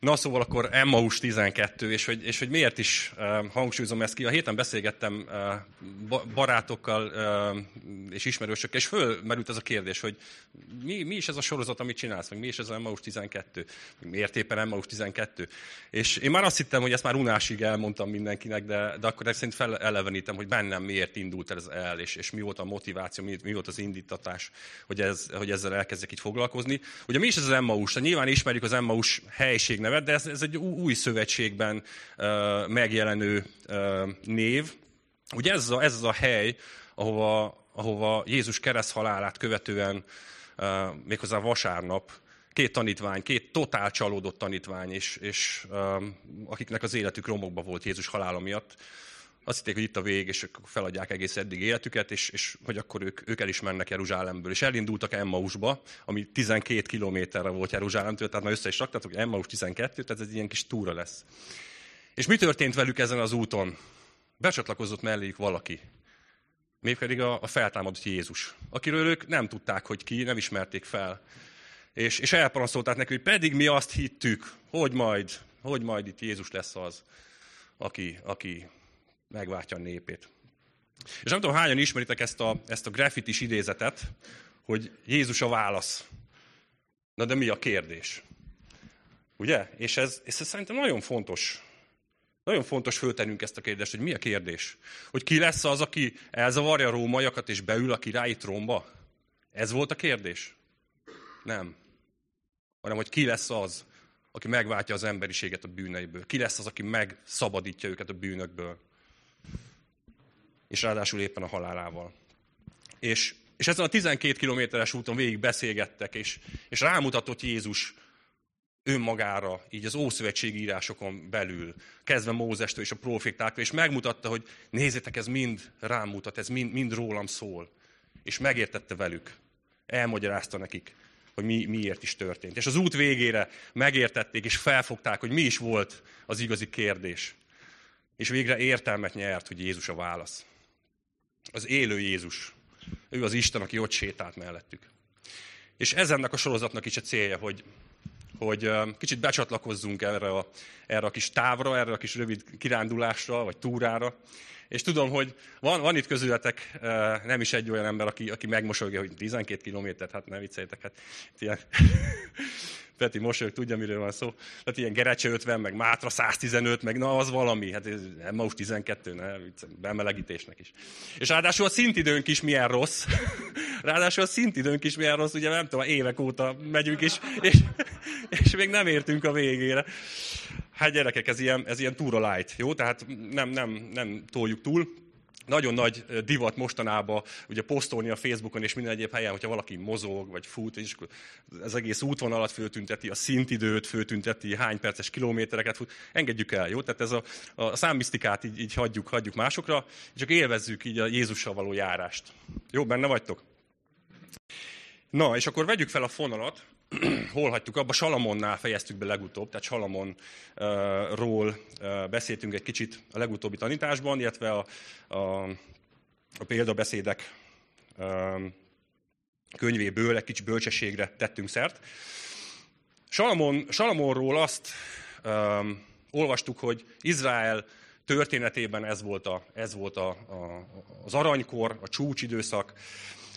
Na szóval akkor Emmaus 12, és hogy, és hogy miért is uh, hangsúlyozom ezt ki. A héten beszélgettem barátokkal és ismerősökkel, és fölmerült ez a kérdés, hogy mi, mi is ez a sorozat, amit csinálsz, meg mi is ez az Emmaus 12, miért éppen Emmaus 12. És én már azt hittem, hogy ezt már unásig elmondtam mindenkinek, de, de akkor szerint felelevenítem, hogy bennem miért indult ez el, és, és mi volt a motiváció, mi, mi volt az indítatás, hogy, ez, hogy ezzel elkezdjek itt foglalkozni. Ugye mi is ez az Emmaus? Nyilván ismerjük az Emmaus helység nevet, de ez, ez egy új szövetségben megjelenő név. Ugye ez, a, ez az a hely, ahova, ahova Jézus kereszthalálát követően, uh, méghozzá vasárnap, két tanítvány, két totál csalódott tanítvány, és, és akiknek az életük romokba volt Jézus halála miatt, azt hitték, hogy itt a vég, és feladják egész eddig életüket, és, és hogy akkor ők, ők el is mennek Jeruzsálemből. És elindultak Emmausba, ami 12 kilométerre volt Jeruzsálemtől, tehát már össze is raktatok, hogy Emmaus 12, tehát ez ilyen kis túra lesz. És mi történt velük ezen az úton? Becsatlakozott melléjük valaki. Mégpedig a, a feltámadott Jézus, akiről ők nem tudták, hogy ki, nem ismerték fel. És, és elpanaszolták neki, hogy pedig mi azt hittük, hogy majd, hogy majd itt Jézus lesz az, aki, aki megváltja a népét. És nem tudom, hányan ismeritek ezt a, ezt a graffitis idézetet, hogy Jézus a válasz. Na de mi a kérdés? Ugye? És ez, és ez szerintem nagyon fontos. Nagyon fontos föltennünk ezt a kérdést, hogy mi a kérdés? Hogy ki lesz az, aki elzavarja a rómaiakat és beül a királyi trónba? Ez volt a kérdés? Nem. Hanem, hogy ki lesz az, aki megváltja az emberiséget a bűneiből. Ki lesz az, aki megszabadítja őket a bűnökből és ráadásul éppen a halálával. És, és ezen a 12 kilométeres úton végig beszélgettek, és, és rámutatott Jézus önmagára, így az Ószövetségi írásokon belül, kezdve Mózestől és a profétáktól, és megmutatta, hogy nézzétek, ez mind rám mutat, ez mind, mind rólam szól. És megértette velük, elmagyarázta nekik, hogy mi, miért is történt. És az út végére megértették, és felfogták, hogy mi is volt az igazi kérdés. És végre értelmet nyert, hogy Jézus a válasz az élő Jézus. Ő az Isten, aki ott sétált mellettük. És ez ennek a sorozatnak is a célja, hogy, hogy kicsit becsatlakozzunk erre a, erre a kis távra, erre a kis rövid kirándulásra, vagy túrára. És tudom, hogy van, van itt közületek nem is egy olyan ember, aki, aki megmosolja, hogy 12 kilométert, hát ne vicceljétek, hát ilyen Peti mosolyog, tudja, miről van szó. Tehát ilyen Gerecse 50, meg Mátra 115, meg na, az valami. Hát ez most 12, ne, bemelegítésnek is. És ráadásul a szintidőnk is milyen rossz. ráadásul a szintidőnk is milyen rossz, ugye nem tudom, évek óta megyünk, és, és, és még nem értünk a végére. Hát gyerekek, ez ilyen, ez ilyen túra light, jó? Tehát nem, nem, nem toljuk túl nagyon nagy divat mostanában ugye posztolni a Facebookon és minden egyéb helyen, hogyha valaki mozog, vagy fut, és az egész útvonalat föltünteti, a szintidőt föltünteti, hány perces kilométereket fut, engedjük el, jó? Tehát ez a, a számmisztikát így, így hagyjuk, hagyjuk másokra, és csak élvezzük így a Jézussal való járást. Jó, benne vagytok? Na, és akkor vegyük fel a fonalat, hol hagytuk? Abba, Salamonnál fejeztük be legutóbb, tehát Salamonról beszéltünk egy kicsit a legutóbbi tanításban, illetve a, a, a példabeszédek könyvéből egy kicsi bölcsességre tettünk szert. Salamon, Salamonról azt um, olvastuk, hogy Izrael történetében ez volt, a, ez volt a, a, az aranykor, a csúcsidőszak,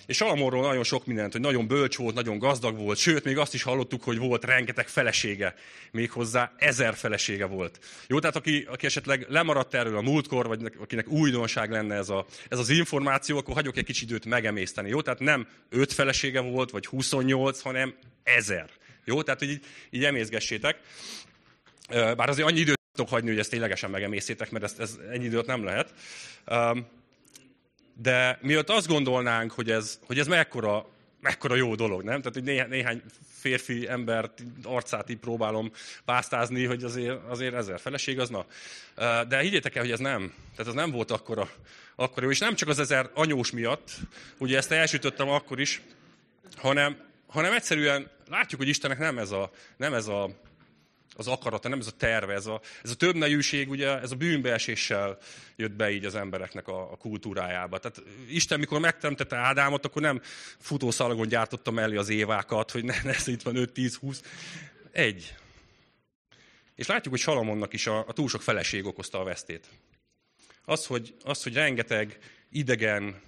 és Salamonról nagyon sok mindent, hogy nagyon bölcs volt, nagyon gazdag volt, sőt, még azt is hallottuk, hogy volt rengeteg felesége, méghozzá ezer felesége volt. Jó, tehát aki, aki esetleg lemaradt erről a múltkor, vagy akinek újdonság lenne ez, a, ez az információ, akkor hagyok egy kicsit időt megemészteni. Jó, tehát nem öt felesége volt, vagy 28, hanem ezer. Jó, tehát hogy így, így emészgessétek. Bár azért annyi időt tudok hagyni, hogy ezt ténylegesen megemészétek, mert ez, ez ennyi időt nem lehet. De miatt azt gondolnánk, hogy ez, hogy ez mekkora, mekkora jó dolog, nem? Tehát, hogy néhány, néhány férfi ember arcát így próbálom pásztázni, hogy azért, azért ezer feleség az na. De higgyétek el, hogy ez nem. Tehát ez nem volt akkora, akkora jó. És nem csak az ezer anyós miatt, ugye ezt elsütöttem akkor is, hanem, hanem egyszerűen látjuk, hogy Istennek nem ez a, nem ez a az akarata, nem ez a terve, ez a, ez a többnejűség, ugye, ez a bűnbeeséssel jött be így az embereknek a, a kultúrájába. Tehát Isten, mikor megteremtette Ádámot, akkor nem futószalagon gyártotta mellé az évákat, hogy ne, ez itt van 5, 10, 20. Egy. És látjuk, hogy Salamonnak is a, a túl sok feleség okozta a vesztét. Az, hogy, az, hogy rengeteg idegen,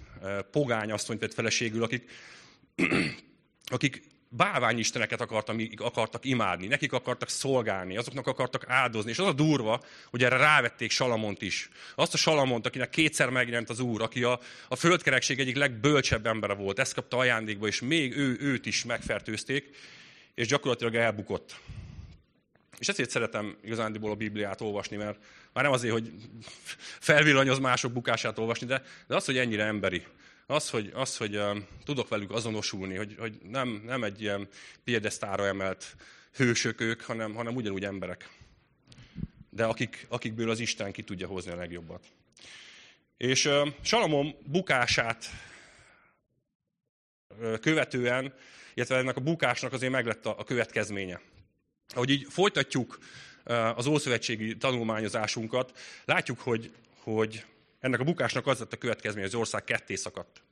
pogány asszonyt vett feleségül, akik, akik báványisteneket akartam, akartak imádni, nekik akartak szolgálni, azoknak akartak áldozni. És az a durva, hogy erre rávették Salamont is. Azt a Salamont, akinek kétszer megjelent az Úr, aki a, a földkerekség egyik legbölcsebb embere volt, ezt kapta ajándékba, és még ő, őt is megfertőzték, és gyakorlatilag elbukott. És ezért szeretem igazándiból a Bibliát olvasni, mert már nem azért, hogy felvillanyoz mások bukását olvasni, de, de az, hogy ennyire emberi az, hogy, az, hogy uh, tudok velük azonosulni, hogy, hogy nem, nem egy ilyen piedesztára emelt hősök ők, hanem, hanem ugyanúgy emberek. De akik, akikből az Isten ki tudja hozni a legjobbat. És uh, Salamon bukását követően, illetve ennek a bukásnak azért meglett a, a következménye. Ahogy így folytatjuk az Ószövetségi tanulmányozásunkat, látjuk, hogy, hogy ennek a bukásnak az lett a következmény, hogy az ország ketté szakadt.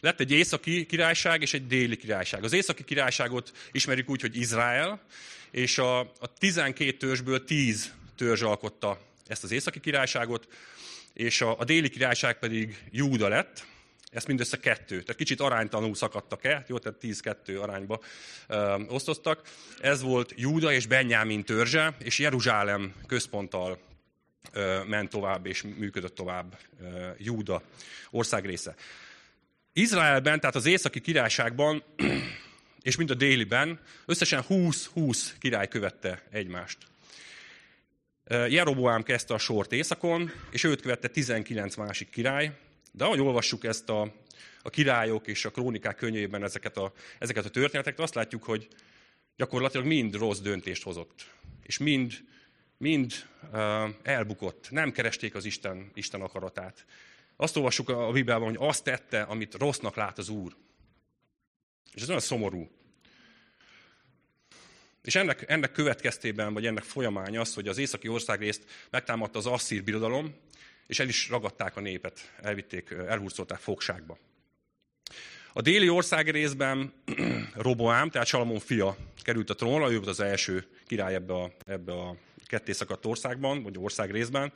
Lett egy északi királyság és egy déli királyság. Az északi királyságot ismerjük úgy, hogy Izrael, és a, a 12 törzsből 10 törzs alkotta ezt az északi királyságot, és a, a déli királyság pedig Júda lett, ezt mindössze kettő. Tehát kicsit aránytanul szakadtak el, jó, tehát 10-2 arányba ö, osztoztak. Ez volt Júda és Benyámin törzse, és Jeruzsálem központtal ment tovább és működött tovább Júda országrésze. Izraelben, tehát az északi királyságban, és mind a déliben, összesen 20-20 király követte egymást. Jeroboám kezdte a sort északon, és őt követte 19 másik király, de ahogy olvassuk ezt a, a királyok és a krónikák könyvében ezeket a, ezeket a történeteket, azt látjuk, hogy gyakorlatilag mind rossz döntést hozott. És mind mind elbukott. Nem keresték az Isten, Isten akaratát. Azt olvassuk a Bibliában, hogy azt tette, amit rossznak lát az Úr. És ez olyan szomorú. És ennek, ennek következtében, vagy ennek folyamány az, hogy az északi országrészt megtámadta az asszír birodalom, és el is ragadták a népet, elvitték, elhurcolták fogságba. A déli ország részben Roboám, tehát Salamon fia került a trónra, ő volt az első király ebbe a, ebbe a ketté szakadt országban, vagy ország részben,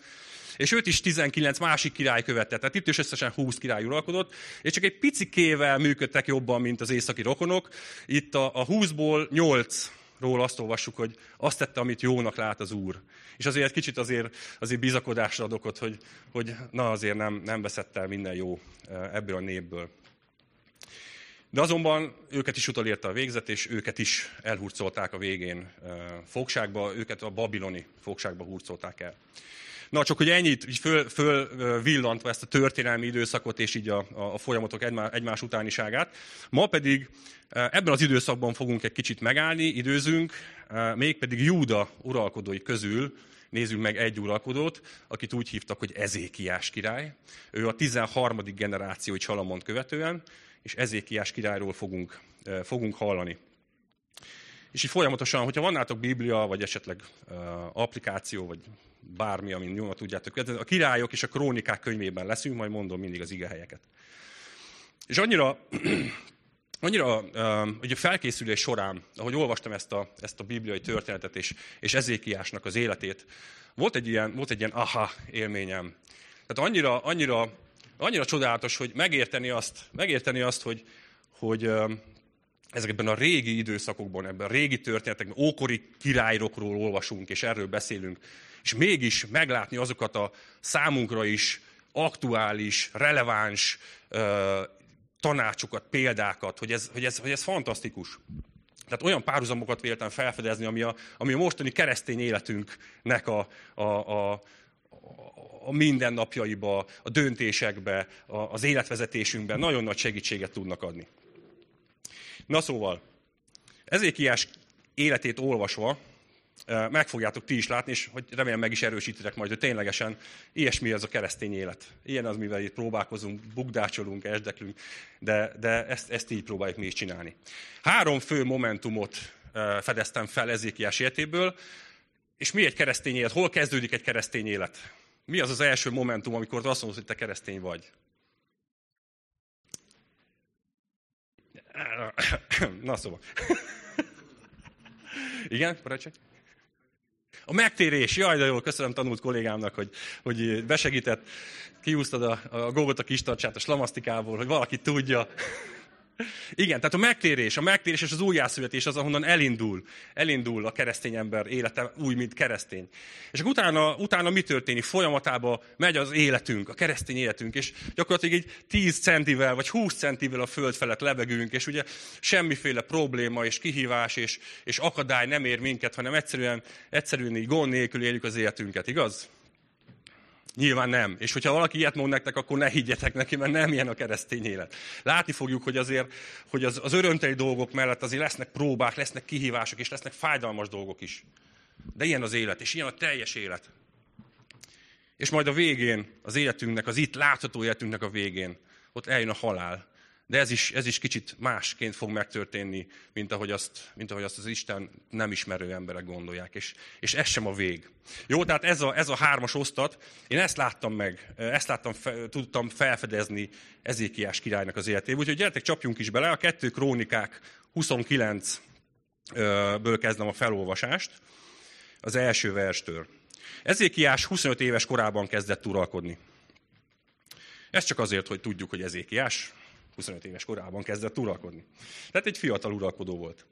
és őt is 19 másik király követte. Tehát itt is összesen 20 király uralkodott, és csak egy picikével működtek jobban, mint az északi rokonok. Itt a, a 20-ból 8 ról azt olvassuk, hogy azt tette, amit jónak lát az Úr. És azért egy kicsit azért, azért bizakodásra ad okot, hogy, hogy na azért nem, nem veszett el minden jó eh, ebből a népből. De azonban őket is utolérte a végzet, és őket is elhurcolták a végén fogságba, őket a babiloni fogságba hurcolták el. Na, csak hogy ennyit, így föl, föl villantva ezt a történelmi időszakot, és így a, a folyamatok egymás, egymás utániságát. Ma pedig ebben az időszakban fogunk egy kicsit megállni, időzünk, mégpedig Júda uralkodói közül nézzünk meg egy uralkodót, akit úgy hívtak, hogy Ezékiás király. Ő a 13. generációi Salamont követően, és Ezékiás királyról fogunk, fogunk hallani. És így folyamatosan, hogyha van nátok Biblia, vagy esetleg uh, applikáció, vagy bármi, amin nyomva tudjátok, a királyok és a krónikák könyvében leszünk, majd mondom mindig az igehelyeket. És annyira, annyira uh, ugye felkészülés során, ahogy olvastam ezt a, ezt a bibliai történetet és, és Ezékiásnak az életét, volt egy ilyen, volt egy ilyen aha élményem. Tehát annyira, annyira annyira csodálatos, hogy megérteni azt, megérteni azt hogy, hogy ezekben a régi időszakokban, ebben a régi történetekben, ókori királyrokról olvasunk, és erről beszélünk, és mégis meglátni azokat a számunkra is aktuális, releváns tanácsokat, példákat, hogy ez, hogy, ez, hogy ez fantasztikus. Tehát olyan párhuzamokat véltem felfedezni, ami a, ami a mostani keresztény életünknek a, a, a, a mindennapjaiba, a döntésekbe, az életvezetésünkben nagyon nagy segítséget tudnak adni. Na szóval, Ezékiás életét olvasva eh, meg fogjátok ti is látni, és hogy remélem meg is erősítitek majd, hogy ténylegesen ilyesmi az a keresztény élet. Ilyen az, mivel itt próbálkozunk, bugdácsolunk, esdeklünk, de, de ezt, ezt így próbáljuk mi is csinálni. Három fő momentumot eh, fedeztem fel Ezékiás életéből, és mi egy keresztény élet? Hol kezdődik egy keresztény élet? Mi az az első momentum, amikor azt mondod, hogy te keresztény vagy? Na szóval. Igen, parancsolj. A megtérés, jaj, de jó, köszönöm tanult kollégámnak, hogy, hogy besegített, kiúztad a, a gogot a kis tartsát a slamasztikából, hogy valaki tudja. Igen, tehát a megtérés, a megtérés és az újjászületés az, ahonnan elindul, elindul a keresztény ember élete úgy, mint keresztény. És akkor utána, utána mi történik? Folyamatában megy az életünk, a keresztény életünk, és gyakorlatilag egy 10 centivel vagy 20 centivel a föld felett lebegünk, és ugye semmiféle probléma és kihívás és, és akadály nem ér minket, hanem egyszerűen, egyszerűen így gond nélkül éljük az életünket, igaz? Nyilván nem. És hogyha valaki ilyet mond nektek, akkor ne higgyetek neki, mert nem ilyen a keresztény élet. Látni fogjuk, hogy azért, hogy az, az örömteli dolgok mellett azért lesznek próbák, lesznek kihívások, és lesznek fájdalmas dolgok is. De ilyen az élet, és ilyen a teljes élet. És majd a végén, az életünknek, az itt látható életünknek a végén, ott eljön a halál. De ez is, ez is kicsit másként fog megtörténni, mint ahogy azt, mint ahogy azt az Isten nem ismerő emberek gondolják. És, és ez sem a vég. Jó, tehát ez a, ez a hármas osztat, én ezt láttam meg, ezt láttam, fe, tudtam felfedezni Ezékiás királynak az életéből. Úgyhogy gyertek, csapjunk is bele. A kettő krónikák 29-ből kezdem a felolvasást, az első verstől. Ezékiás 25 éves korában kezdett uralkodni. Ez csak azért, hogy tudjuk, hogy Ezékiás 25 éves korában kezdett uralkodni. Tehát egy fiatal uralkodó volt.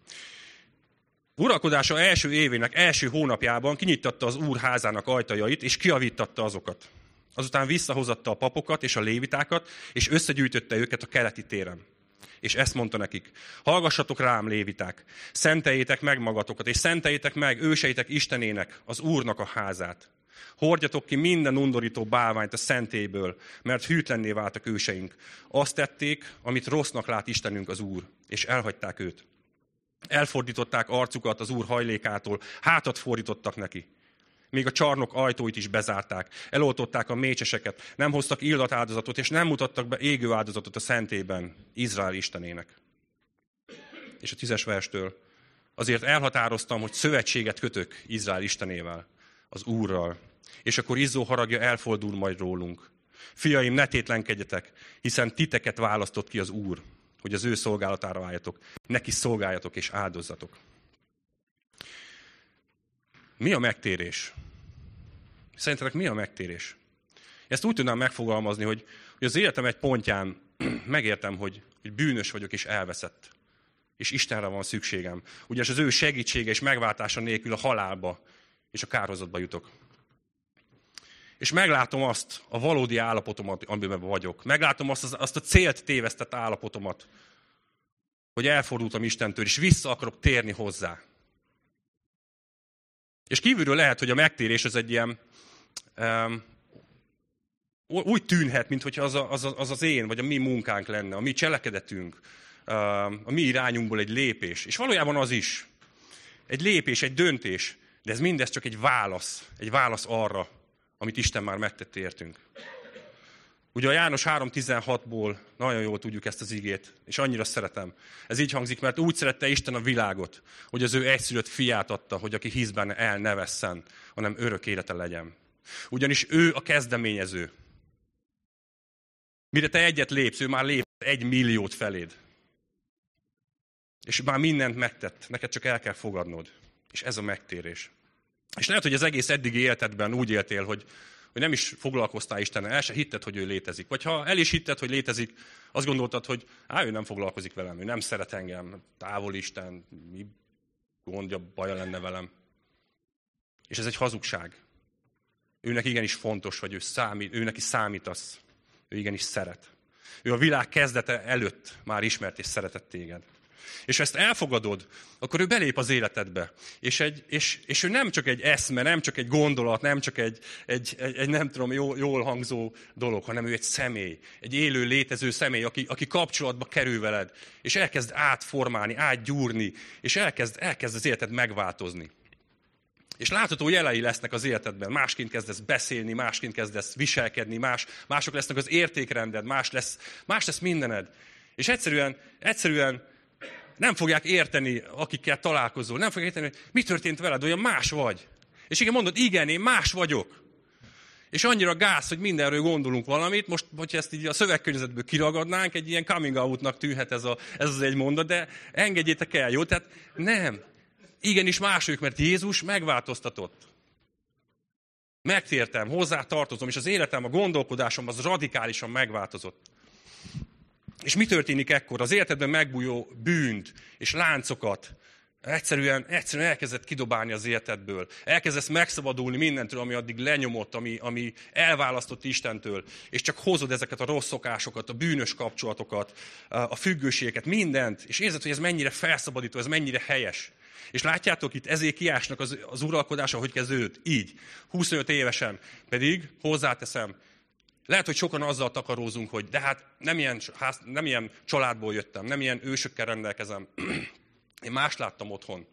Uralkodása első évének első hónapjában kinyitatta az úr házának ajtajait, és kiavítatta azokat. Azután visszahozatta a papokat és a lévitákat, és összegyűjtötte őket a keleti téren. És ezt mondta nekik, hallgassatok rám, léviták, szenteljétek meg magatokat, és szenteljétek meg őseitek Istenének, az Úrnak a házát. Hordjatok ki minden undorító bálványt a szentéből, mert hűtlenné váltak őseink. Azt tették, amit rossznak lát Istenünk az Úr, és elhagyták őt. Elfordították arcukat az Úr hajlékától, hátat fordítottak neki. Még a csarnok ajtóit is bezárták, eloltották a mécseseket, nem hoztak illat áldozatot, és nem mutattak be égő áldozatot a szentében, Izrael Istenének. És a tízes verstől. Azért elhatároztam, hogy szövetséget kötök Izrael Istenével, az Úrral, és akkor izzó haragja elfordul majd rólunk. Fiaim, ne tétlenkedjetek, hiszen titeket választott ki az Úr, hogy az ő szolgálatára álljatok. Neki szolgáljatok és áldozzatok. Mi a megtérés? Szerintetek mi a megtérés? Ezt úgy tudnám megfogalmazni, hogy, hogy az életem egy pontján megértem, hogy, hogy bűnös vagyok és elveszett. És Istenre van szükségem. Ugyanis az ő segítsége és megváltása nélkül a halálba és a kárhozatba jutok és meglátom azt a valódi állapotomat, amiben vagyok. Meglátom azt, azt a célt tévesztett állapotomat, hogy elfordultam Istentől, és vissza akarok térni hozzá. És kívülről lehet, hogy a megtérés az egy ilyen, um, úgy tűnhet, mintha az, az, az az én, vagy a mi munkánk lenne, a mi cselekedetünk, a mi irányunkból egy lépés. És valójában az is. Egy lépés, egy döntés, de ez mindez csak egy válasz, egy válasz arra, amit Isten már megtett értünk. Ugye a János 3.16-ból nagyon jól tudjuk ezt az igét, és annyira szeretem. Ez így hangzik, mert úgy szerette Isten a világot, hogy az ő egyszülött fiát adta, hogy aki hisz el ne vesszen, hanem örök élete legyen. Ugyanis ő a kezdeményező. Mire te egyet lépsz, ő már lép egy milliót feléd. És már mindent megtett, neked csak el kell fogadnod. És ez a megtérés. És lehet, hogy az egész eddigi életedben úgy éltél, hogy, hogy nem is foglalkoztál Istennel, el se hitted, hogy ő létezik. Vagy ha el is hitted, hogy létezik, azt gondoltad, hogy á, ő nem foglalkozik velem, ő nem szeret engem, távol Isten, mi gondja, baja lenne velem. És ez egy hazugság. Őnek igenis fontos, hogy ő számít, ő neki számítasz. Ő igenis szeret. Ő a világ kezdete előtt már ismert és szeretett téged és ezt elfogadod, akkor ő belép az életedbe. És, egy, és, és ő nem csak egy eszme, nem csak egy gondolat, nem csak egy, egy, egy, egy nem tudom, jól, jól hangzó dolog, hanem ő egy személy, egy élő, létező személy, aki, aki kapcsolatba kerül veled, és elkezd átformálni, átgyúrni, és elkezd, elkezd az életed megváltozni. És látható jelei lesznek az életedben. Másként kezdesz beszélni, másként kezdesz viselkedni, más, mások lesznek az értékrended, más lesz, más lesz mindened. És egyszerűen, egyszerűen nem fogják érteni, akikkel találkozol. Nem fogják érteni, hogy mi történt veled, olyan más vagy. És igen, mondod, igen, én más vagyok. És annyira gáz, hogy mindenről gondolunk valamit, most, hogyha ezt így a szövegkörnyezetből kiragadnánk, egy ilyen coming outnak tűnhet ez, a, ez az egy mondat, de engedjétek el, jó? Tehát nem. Igenis más ők, mert Jézus megváltoztatott. Megtértem, hozzá tartozom, és az életem, a gondolkodásom az radikálisan megváltozott. És mi történik ekkor? Az életedben megbújó bűnt és láncokat egyszerűen, egyszerűen elkezdett kidobálni az életedből. Elkezdesz megszabadulni mindentől, ami addig lenyomott, ami, ami elválasztott Istentől, és csak hozod ezeket a rossz szokásokat, a bűnös kapcsolatokat, a függőségeket, mindent, és érzed, hogy ez mennyire felszabadító, ez mennyire helyes. És látjátok itt Ezékiásnak az, az uralkodása, hogy kezdődött? Így. 25 évesen. Pedig hozzáteszem, lehet, hogy sokan azzal takarózunk, hogy de hát nem ilyen, ház, nem ilyen családból jöttem, nem ilyen ősökkel rendelkezem. Én más láttam otthon.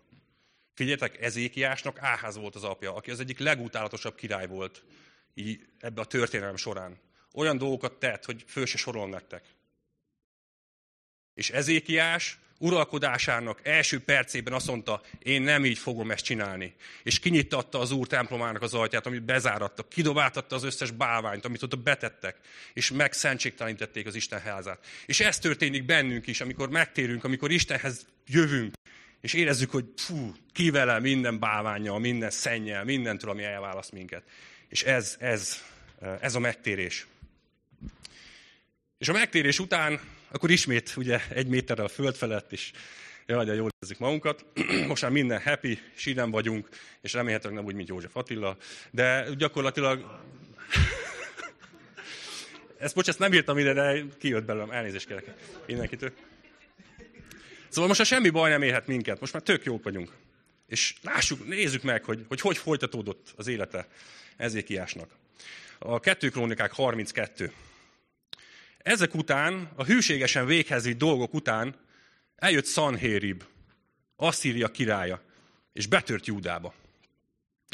Figyeljetek, Ezékiásnak Áház volt az apja, aki az egyik legutálatosabb király volt így ebbe a történelem során. Olyan dolgokat tett, hogy föl se sorol nektek. És Ezékiás uralkodásának első percében azt mondta, én nem így fogom ezt csinálni. És kinyitatta az úr templomának az ajtját, amit bezáratta, kidobáltatta az összes bálványt, amit ott betettek, és megszentségtelenítették az Isten házát. És ez történik bennünk is, amikor megtérünk, amikor Istenhez jövünk, és érezzük, hogy fú, kivele minden bálványjal, minden szennyel, mindentől, ami elválaszt minket. És ez, ez, ez a megtérés. És a megtérés után akkor ismét ugye egy méterrel a föld felett, és jaj, de jól érzik magunkat. Most már minden happy, sírem vagyunk, és remélhetőleg nem úgy, mint József Attila, de gyakorlatilag... ezt, bocs, ezt nem írtam ide, de kijött belőlem, elnézést kérek mindenkitől. Szóval most a semmi baj nem érhet minket, most már tök jók vagyunk. És lássuk, nézzük meg, hogy hogy, hogy folytatódott az élete Ezékiásnak. A 2 Krónikák 32. Ezek után, a hűségesen véghez vitt dolgok után eljött Sanhérib, Asszíria királya, és betört Júdába.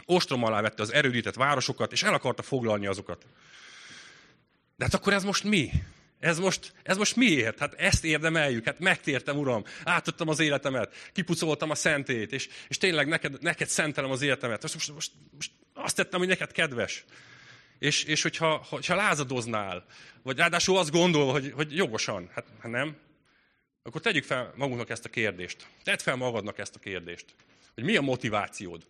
Ostrom alá vette az erődített városokat, és el akarta foglalni azokat. De hát akkor ez most mi? Ez most, ez most miért? Hát ezt érdemeljük, hát megtértem, Uram, átadtam az életemet, kipucoltam a szentét, és, és tényleg neked, neked szentelem az életemet. Most, most, most, azt tettem, hogy neked kedves. És, és hogyha, hogyha lázadoznál, vagy ráadásul azt gondol, hogy, hogy jogosan, hát, hát nem, akkor tegyük fel magunknak ezt a kérdést. Tedd fel magadnak ezt a kérdést. Hogy mi a motivációd?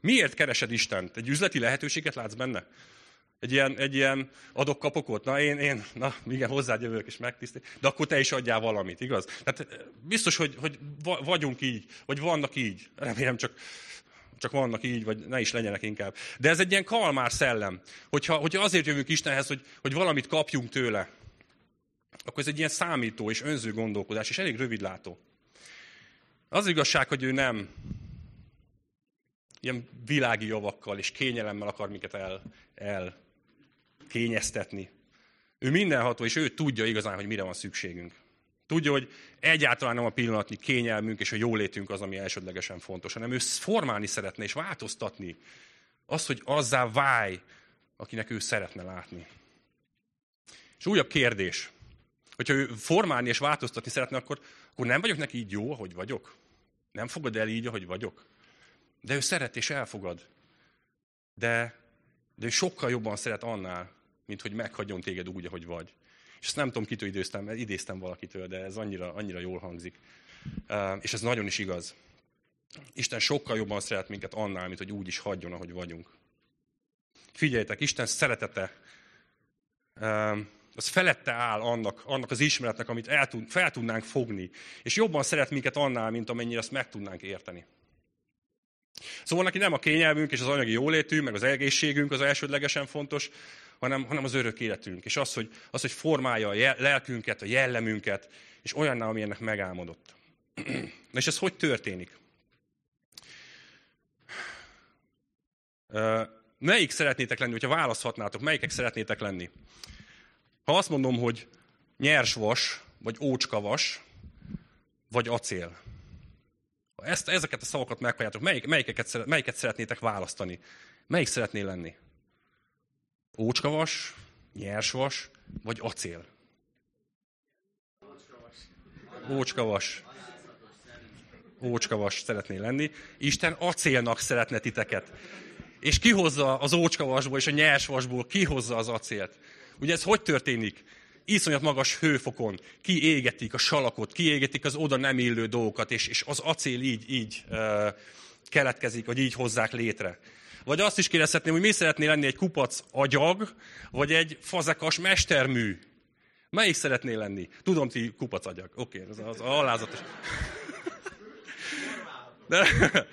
Miért keresed Istent? Egy üzleti lehetőséget látsz benne? Egy ilyen, egy ilyen adok-kapokot? Na, én, én, na, igen, hozzád jövök és megtisztel. De akkor te is adjál valamit, igaz? Tehát biztos, hogy, hogy vagyunk így, vagy vannak így. Remélem csak csak vannak így, vagy ne is legyenek inkább. De ez egy ilyen kalmár szellem. Hogyha, hogyha azért jövünk Istenhez, hogy, hogy valamit kapjunk tőle, akkor ez egy ilyen számító és önző gondolkodás, és elég rövidlátó. Az igazság, hogy ő nem ilyen világi javakkal és kényelemmel akar minket el, el kényeztetni. Ő mindenható, és ő tudja igazán, hogy mire van szükségünk. Tudja, hogy egyáltalán nem a pillanatnyi kényelmünk és a jólétünk az, ami elsődlegesen fontos, hanem ő formálni szeretne és változtatni azt, hogy azzá válj, akinek ő szeretne látni. És újabb kérdés, hogyha ő formálni és változtatni szeretne, akkor, akkor nem vagyok neki így jó, ahogy vagyok? Nem fogad el így, ahogy vagyok? De ő szeret és elfogad. De, de ő sokkal jobban szeret annál, mint hogy meghagyjon téged úgy, ahogy vagy. És ezt nem tudom, kitől időztem, idéztem valakitől, de ez annyira, annyira jól hangzik. És ez nagyon is igaz. Isten sokkal jobban szeret minket annál, mint hogy úgy is hagyjon, ahogy vagyunk. Figyeljetek, Isten szeretete az felette áll annak, annak az ismeretnek, amit el fel tudnánk fogni. És jobban szeret minket annál, mint amennyire azt meg tudnánk érteni. Szóval neki nem a kényelmünk és az anyagi jólétünk, meg az egészségünk az elsődlegesen fontos, hanem, hanem az örök életünk. És az, hogy, az, hogy formálja a lelkünket, a jellemünket, és olyanná, ami ennek megálmodott. Na és ez hogy történik? Melyik szeretnétek lenni, hogyha választhatnátok, melyikek szeretnétek lenni? Ha azt mondom, hogy nyers vas, vagy ócskavas, vagy acél. Ezt, ezeket a szavakat meghalljátok, melyik, melyiket, melyiket szeretnétek választani? Melyik szeretnél lenni? Ócskavas, nyersvas, vagy acél? Ócskavas. Ócskavas szeretné lenni. Isten acélnak szeretne titeket. És kihozza az ócskavasból és a nyersvasból, kihozza az acélt. Ugye ez hogy történik? Iszonyat magas hőfokon kiégetik a salakot, kiégetik az oda nem illő dolgokat, és, és az acél így, így uh, keletkezik, vagy így hozzák létre. Vagy azt is kérdezhetném, hogy mi szeretné lenni egy kupac agyag, vagy egy fazekas mestermű. Melyik szeretnél lenni? Tudom, ti kupac agyag. Oké, okay, az, az alázatos. De, de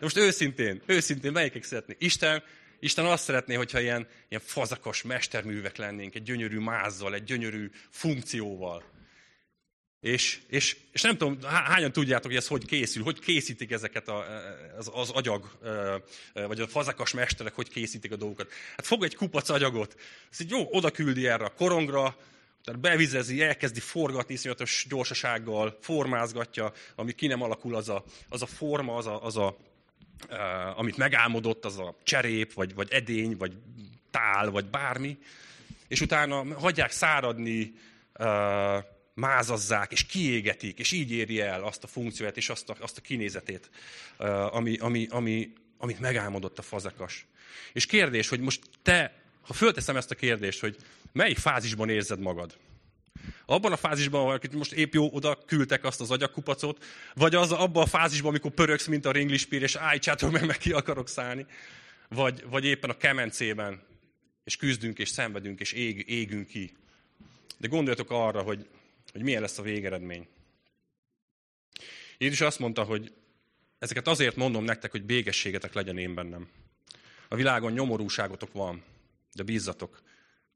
most őszintén, őszintén melyikek szeretné? Isten, Isten azt szeretné, hogyha ilyen, ilyen fazakas mesterművek lennénk, egy gyönyörű mázzal, egy gyönyörű funkcióval. És, és, és nem tudom, hányan tudjátok, hogy ez hogy készül, hogy készítik ezeket a, az, az agyag, vagy a fazakas mesterek, hogy készítik a dolgokat. Hát fog egy kupac agyagot, ezt így jó, oda küldi erre a korongra, tehát bevizezi, elkezdi forgatni iszonyatos gyorsasággal, formázgatja, ami ki nem alakul, az a, az a forma, az a, az a amit megálmodott, az a cserép, vagy, vagy edény, vagy tál, vagy bármi, és utána hagyják száradni, mázazzák, és kiégetik, és így éri el azt a funkcióját, és azt a, azt a kinézetét, ami, ami, ami, amit megálmodott a fazekas. És kérdés, hogy most te, ha fölteszem ezt a kérdést, hogy melyik fázisban érzed magad? Abban a fázisban, akit most épp jó oda küldtek azt az agyakkupacot, vagy az abban a fázisban, amikor pöröksz, mint a ringlispír, és állítsátok meg, meg ki akarok szállni, vagy, vagy éppen a kemencében, és küzdünk, és szenvedünk, és ég, égünk ki. De gondoljatok arra, hogy, hogy milyen lesz a végeredmény. Jézus azt mondta, hogy ezeket azért mondom nektek, hogy bégességetek legyen én bennem. A világon nyomorúságotok van, de bízzatok,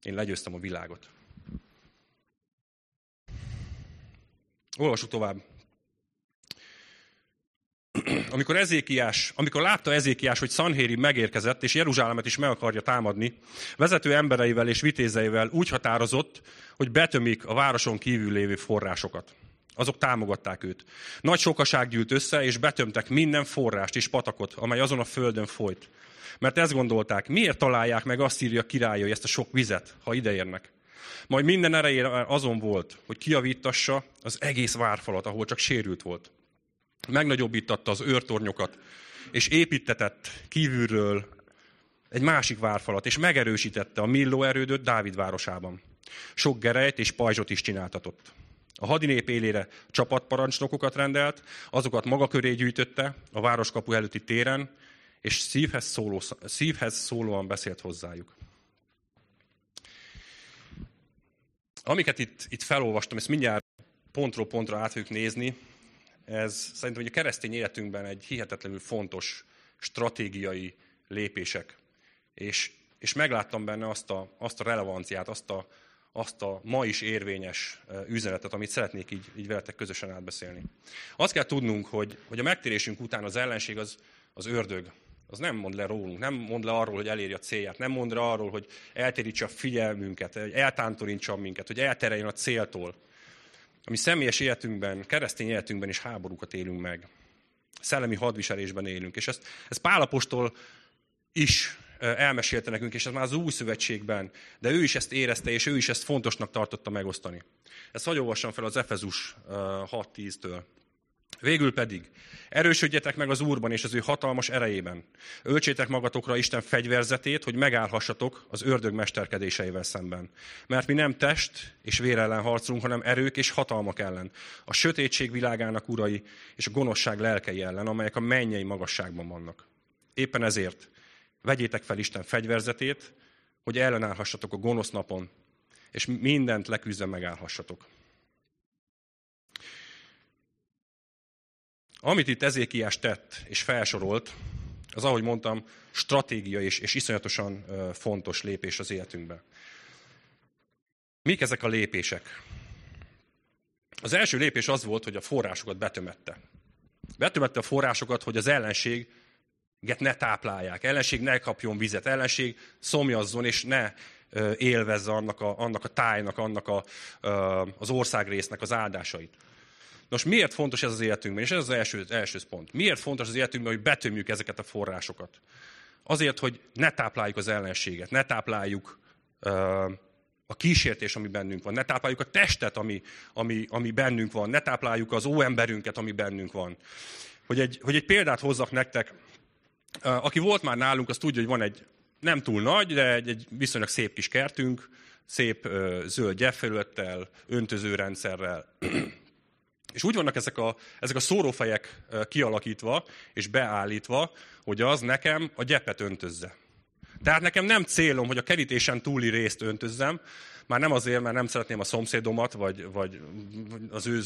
én legyőztem a világot. Olvassuk tovább. Amikor, Ezékiás, amikor látta Ezékiás, hogy Szanhéri megérkezett, és Jeruzsálemet is meg akarja támadni, vezető embereivel és vitézeivel úgy határozott, hogy betömik a városon kívül lévő forrásokat. Azok támogatták őt. Nagy sokaság gyűlt össze, és betömtek minden forrást és patakot, amely azon a földön folyt. Mert ezt gondolták, miért találják meg azt írja királyai ezt a sok vizet, ha ideérnek. Majd minden erejére azon volt, hogy kiavítassa az egész várfalat, ahol csak sérült volt. Megnagyobbítatta az őrtornyokat, és építetett kívülről egy másik várfalat, és megerősítette a Milló erődöt Dávid városában. Sok gerejt és pajzsot is csináltatott. A hadinép élére csapatparancsnokokat rendelt, azokat maga köré gyűjtötte a városkapu előtti téren, és szívhez, szóló, szívhez szólóan beszélt hozzájuk. Amiket itt, itt felolvastam, ezt mindjárt pontról pontra át fogjuk nézni, ez szerintem hogy a keresztény életünkben egy hihetetlenül fontos stratégiai lépések. És, és megláttam benne azt a, azt a relevanciát, azt a, azt a ma is érvényes üzenetet, amit szeretnék így, így veletek közösen átbeszélni. Azt kell tudnunk, hogy, hogy a megtérésünk után az ellenség az, az ördög, az nem mond le rólunk, nem mond le arról, hogy eléri a célját, nem mond le arról, hogy eltérítse a figyelmünket, hogy eltántorítsa minket, hogy eltereljen a céltól. Ami személyes életünkben, keresztény életünkben is háborúkat élünk meg. Szellemi hadviselésben élünk. És ezt, ezt Pálapostól is elmesélte nekünk, és ez már az új szövetségben, de ő is ezt érezte, és ő is ezt fontosnak tartotta megosztani. Ezt hagyj olvassam fel az Efezus 6.10-től. Végül pedig, erősödjetek meg az Úrban és az ő hatalmas erejében. Öltsétek magatokra Isten fegyverzetét, hogy megállhassatok az ördög mesterkedéseivel szemben. Mert mi nem test és vér ellen harcolunk, hanem erők és hatalmak ellen. A sötétség világának urai és a gonoszság lelkei ellen, amelyek a mennyei magasságban vannak. Éppen ezért vegyétek fel Isten fegyverzetét, hogy ellenállhassatok a gonosz napon, és mindent leküzdve megállhassatok. Amit itt Ezékiás tett és felsorolt, az, ahogy mondtam, stratégia és, és iszonyatosan fontos lépés az életünkben. Mik ezek a lépések? Az első lépés az volt, hogy a forrásokat betömette. Betömette a forrásokat, hogy az ellenséget ne táplálják, ellenség ne kapjon vizet, ellenség szomjazzon és ne élvezze annak a, annak a tájnak, annak a, az országrésznek az áldásait. Nos, miért fontos ez az életünkben? És ez az első, első pont. Miért fontos az életünkben, hogy betömjük ezeket a forrásokat? Azért, hogy ne tápláljuk az ellenséget, ne tápláljuk uh, a kísértés, ami bennünk van, ne tápláljuk a testet, ami, ami, ami bennünk van, ne tápláljuk az óemberünket, ami bennünk van. Hogy egy, hogy egy példát hozzak nektek, uh, aki volt már nálunk, az tudja, hogy van egy nem túl nagy, de egy, egy viszonylag szép kis kertünk, szép uh, zöld gyepfelülettel, öntözőrendszerrel, És úgy vannak ezek a, ezek a szórófejek kialakítva és beállítva, hogy az nekem a gyepet öntözze. Tehát nekem nem célom, hogy a kerítésen túli részt öntözzem, már nem azért, mert nem szeretném a szomszédomat, vagy, vagy az ő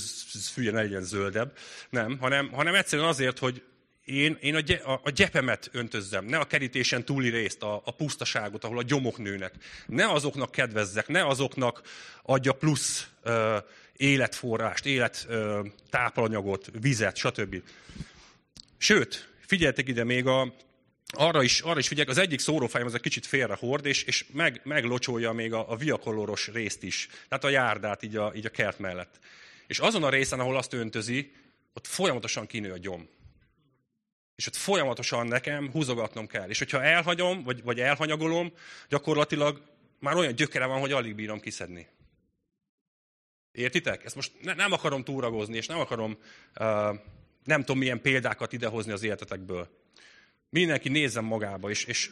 fülye ne legyen zöldebb, nem, hanem, hanem egyszerűen azért, hogy én, én a, gy- a, a gyepemet öntözzem, ne a kerítésen túli részt, a, a pusztaságot, ahol a gyomok nőnek. Ne azoknak kedvezzek, ne azoknak adja plusz ö, életforrást, élet ö, tápanyagot, vizet, stb. Sőt, figyeltek ide még a, arra is, arra is figyelj, az egyik szórófájam az egy kicsit félre hord, és, és meg, meglocsolja még a, a viakoloros részt is. Tehát a járdát így a, így a kert mellett. És azon a részen, ahol azt öntözi, ott folyamatosan kinő a gyom. És ott folyamatosan nekem húzogatnom kell. És hogyha elhagyom, vagy, vagy elhanyagolom, gyakorlatilag már olyan gyökere van, hogy alig bírom kiszedni. Értitek? Ezt most ne, nem akarom túragozni, és nem akarom, uh, nem tudom milyen példákat idehozni az életetekből. Mindenki nézzen magába, és, és,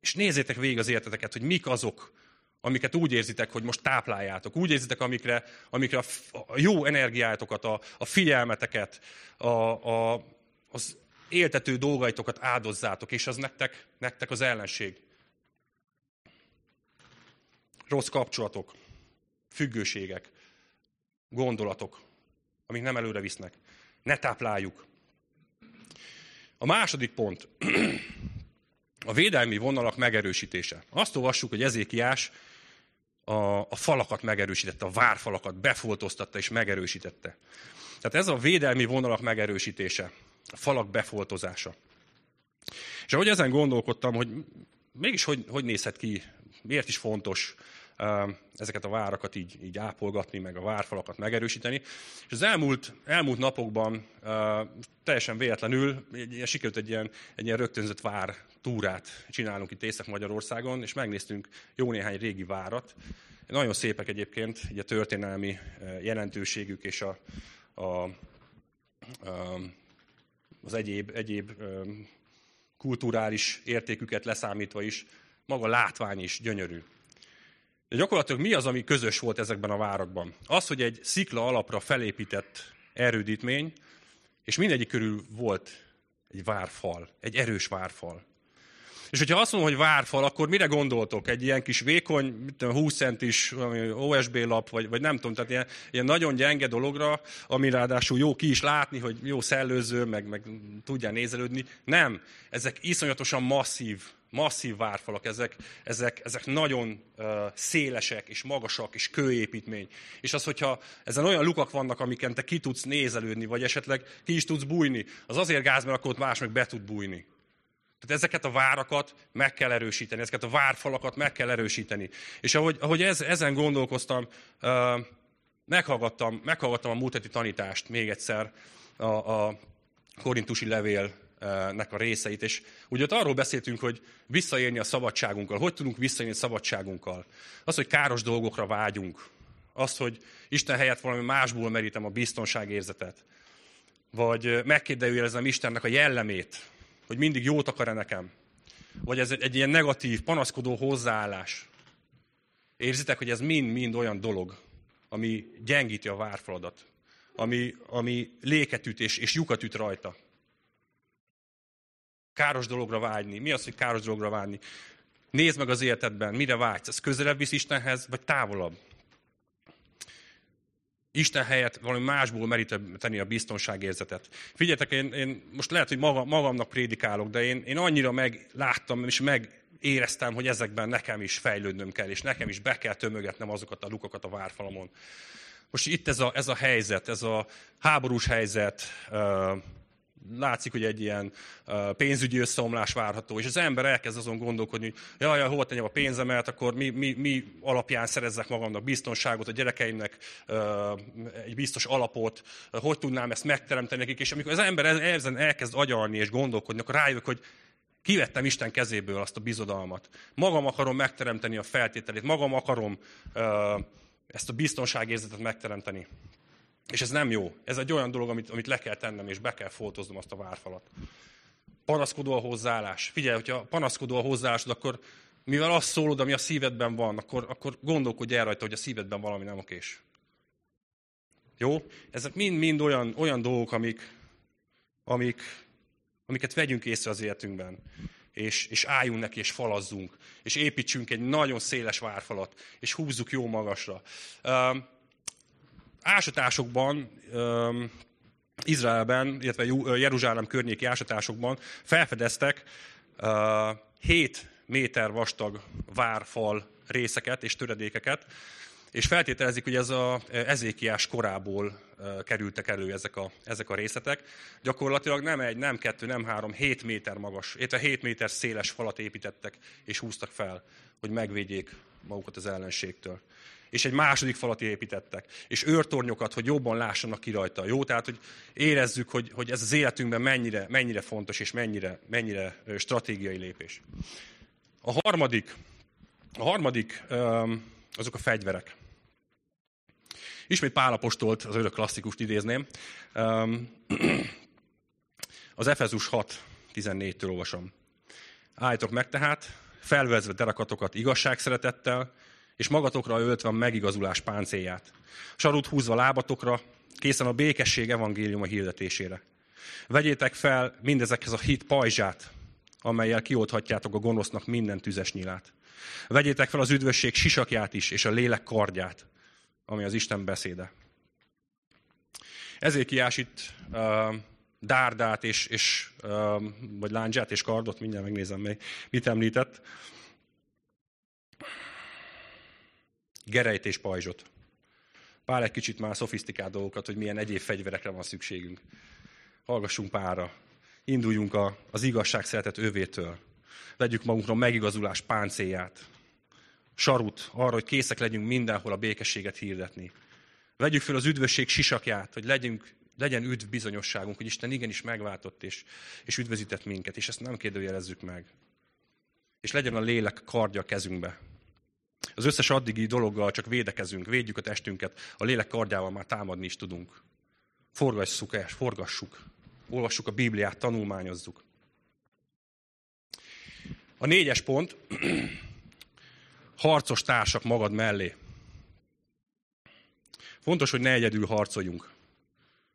és nézzétek végig az életeteket, hogy mik azok, amiket úgy érzitek, hogy most tápláljátok. Úgy érzitek, amikre, amikre a, a jó energiátokat, a, a figyelmeteket, a, a, az éltető dolgaitokat áldozzátok, és az nektek, nektek az ellenség. Rossz kapcsolatok, függőségek, gondolatok, amik nem előre visznek. Ne tápláljuk. A második pont, a védelmi vonalak megerősítése. Azt olvassuk, hogy Ezékiás a, a falakat megerősítette, a várfalakat befoltoztatta és megerősítette. Tehát ez a védelmi vonalak megerősítése, a falak befoltozása. És ahogy ezen gondolkodtam, hogy mégis hogy, hogy nézhet ki, miért is fontos ezeket a várakat így, így ápolgatni, meg a várfalakat megerősíteni. És az elmúlt, elmúlt napokban teljesen véletlenül sikerült egy ilyen, egy ilyen rögtönzött vár túrát csinálunk itt Észak-Magyarországon, és megnéztünk jó néhány régi várat. Nagyon szépek egyébként, így a történelmi jelentőségük és a, a, a, az egyéb, egyéb kulturális értéküket leszámítva is, maga látvány is gyönyörű. Gyakorlatilag mi az, ami közös volt ezekben a várakban? Az, hogy egy szikla alapra felépített erődítmény, és mindegyik körül volt egy várfal, egy erős várfal. És hogyha azt mondom, hogy várfal, akkor mire gondoltok? Egy ilyen kis vékony, 20 centis OSB lap, vagy, vagy nem tudom, tehát ilyen, ilyen nagyon gyenge dologra, ami ráadásul jó ki is látni, hogy jó szellőző, meg, meg tudjál nézelődni. Nem, ezek iszonyatosan masszív masszív várfalak, ezek, ezek, ezek nagyon szélesek és magasak és kőépítmény. És az, hogyha ezen olyan lukak vannak, amiken te ki tudsz nézelődni, vagy esetleg ki is tudsz bújni, az azért gáz, mert akkor ott más meg be tud bújni. Tehát ezeket a várakat meg kell erősíteni, ezeket a várfalakat meg kell erősíteni. És ahogy, ahogy ez, ezen gondolkoztam, meghallgattam, meghallgattam a múlt heti tanítást még egyszer a, a korintusi levél nek a részeit. És ugye ott arról beszéltünk, hogy visszaélni a szabadságunkkal. Hogy tudunk visszaélni a szabadságunkkal? Az, hogy káros dolgokra vágyunk. Az, hogy Isten helyett valami másból merítem a biztonságérzetet. Vagy megkérdőjelezem Istennek a jellemét, hogy mindig jót akar-e nekem. Vagy ez egy, egy ilyen negatív, panaszkodó hozzáállás. Érzitek, hogy ez mind-mind olyan dolog, ami gyengíti a várfaladat, ami, ami léket és, és lyukat üt rajta káros dologra vágyni. Mi az, hogy káros dologra vágyni? Nézd meg az életedben, mire vágysz. Ez közelebb visz Istenhez, vagy távolabb? Isten helyett valami másból meríteni a biztonságérzetet. Figyeljetek, én, én most lehet, hogy maga, magamnak prédikálok, de én, én annyira megláttam és megéreztem, hogy ezekben nekem is fejlődnöm kell, és nekem is be kell tömögetnem azokat a lukakat a várfalamon. Most itt ez a, ez a helyzet, ez a háborús helyzet, látszik, hogy egy ilyen pénzügyi összeomlás várható, és az ember elkezd azon gondolkodni, hogy jaj, jaj hova tegyem a pénzemet, akkor mi, mi, mi alapján szerezzek magamnak biztonságot, a gyerekeimnek egy biztos alapot, hogy tudnám ezt megteremteni nekik, és amikor az ember ezen elkezd agyalni és gondolkodni, akkor rájövök, hogy kivettem Isten kezéből azt a bizodalmat. Magam akarom megteremteni a feltételét, magam akarom ezt a biztonságérzetet megteremteni. És ez nem jó. Ez egy olyan dolog, amit, amit le kell tennem, és be kell foltoznom azt a várfalat. Panaszkodó a hozzáállás. Figyelj, hogyha panaszkodó a hozzáállásod, akkor mivel azt szólod, ami a szívedben van, akkor, akkor gondolkodj el rajta, hogy a szívedben valami nem okés. Jó? Ezek mind-mind olyan, olyan dolgok, amik, amik, amiket vegyünk észre az életünkben. És, és álljunk neki, és falazzunk. És építsünk egy nagyon széles várfalat, és húzzuk jó magasra. Um, ásatásokban, um, Izraelben, illetve Jeruzsálem környéki ásatásokban felfedeztek uh, 7 méter vastag várfal részeket és töredékeket, és feltételezik, hogy ez a ezékiás korából kerültek elő ezek a, ezek a részletek. Gyakorlatilag nem egy, nem kettő, nem három, hét méter magas, illetve hét méter széles falat építettek és húztak fel, hogy megvédjék magukat az ellenségtől. És egy második falat építettek. És őrtornyokat, hogy jobban lássanak ki rajta. Jó? Tehát, hogy érezzük, hogy, hogy ez az életünkben mennyire, mennyire fontos és mennyire, mennyire stratégiai lépés. A harmadik, a harmadik azok a fegyverek. Ismét Pálapostolt, az örök klasszikust idézném. Az Efezus 6, 14-től olvasom. Álljatok meg tehát, felvezve derakatokat igazság szeretettel, és magatokra öltve a megigazulás páncélját. Sarut húzva lábatokra, készen a békesség evangéliuma hirdetésére. Vegyétek fel mindezekhez a hit pajzsát, amelyel kiolthatjátok a gonosznak minden tüzes nyilát. Vegyétek fel az üdvösség sisakját is, és a lélek kardját, ami az Isten beszéde. Ezért itt uh, dárdát és, és uh, vagy láncsát és kardot, mindjárt megnézem még, mit említett. Gerejt és pajzsot. Pár egy kicsit már szofisztikált dolgokat, hogy milyen egyéb fegyverekre van szükségünk. Hallgassunk pára. Induljunk a, az igazság szeretet övétől. Vegyük magunkra a megigazulás páncélját. Sarut arra, hogy készek legyünk mindenhol a békességet hirdetni. Vegyük fel az üdvösség sisakját, hogy legyünk, legyen üdv bizonyosságunk, hogy Isten igenis megváltott és, és üdvözített minket, és ezt nem kérdőjelezzük meg. És legyen a lélek kardja a kezünkbe. Az összes addigi dologgal csak védekezünk, védjük a testünket, a lélek kardjával már támadni is tudunk. Forgassuk el, forgassuk, olvassuk a Bibliát, tanulmányozzuk. A négyes pont, harcos társak magad mellé. Fontos, hogy ne egyedül harcoljunk.